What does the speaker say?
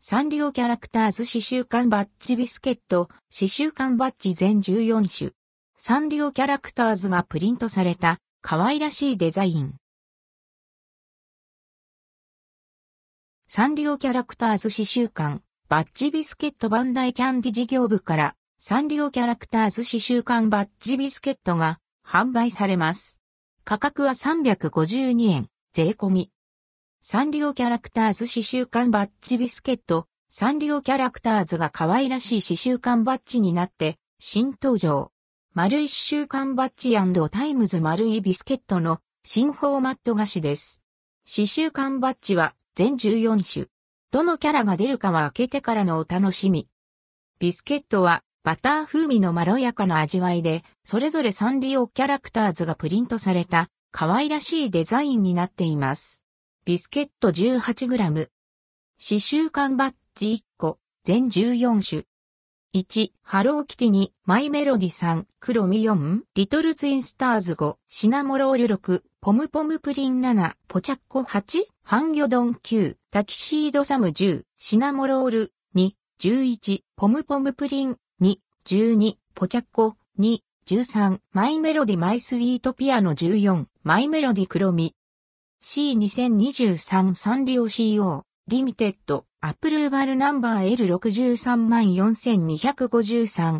サンリオキャラクターズ刺繍缶バッジビスケット、刺繍缶バッジ全14種。サンリオキャラクターズがプリントされた可愛らしいデザイン。サンリオキャラクターズ刺繍缶、バッジビスケットバンダイキャンディ事業部からサンリオキャラクターズ刺繍缶バッジビスケットが販売されます。価格は352円、税込み。サンリオキャラクターズ刺繍缶バッジビスケット、サンリオキャラクターズが可愛らしい刺繍缶バッジになって新登場。丸い刺繍缶バッジ times 丸いビスケットの新フォーマット菓子です。刺繍缶バッジは全14種。どのキャラが出るかは開けてからのお楽しみ。ビスケットはバター風味のまろやかな味わいで、それぞれサンリオキャラクターズがプリントされた可愛らしいデザインになっています。ビスケット 18g。刺繍缶バッジ1個、全14種。1、ハローキティ2、マイメロディ3、クロミ4、リトルツインスターズ5、シナモロール6、ポムポムプリン7、ポチャッコ8、ハンギョドン9、タキシードサム10、シナモロール2、11、ポムポムプリン2、12、ポチャッコ2、13、マイメロディマイスイートピアノ14、マイメロディクロミ C2023 サンリオ CO リミテッドアプルーバルナンバー L634,253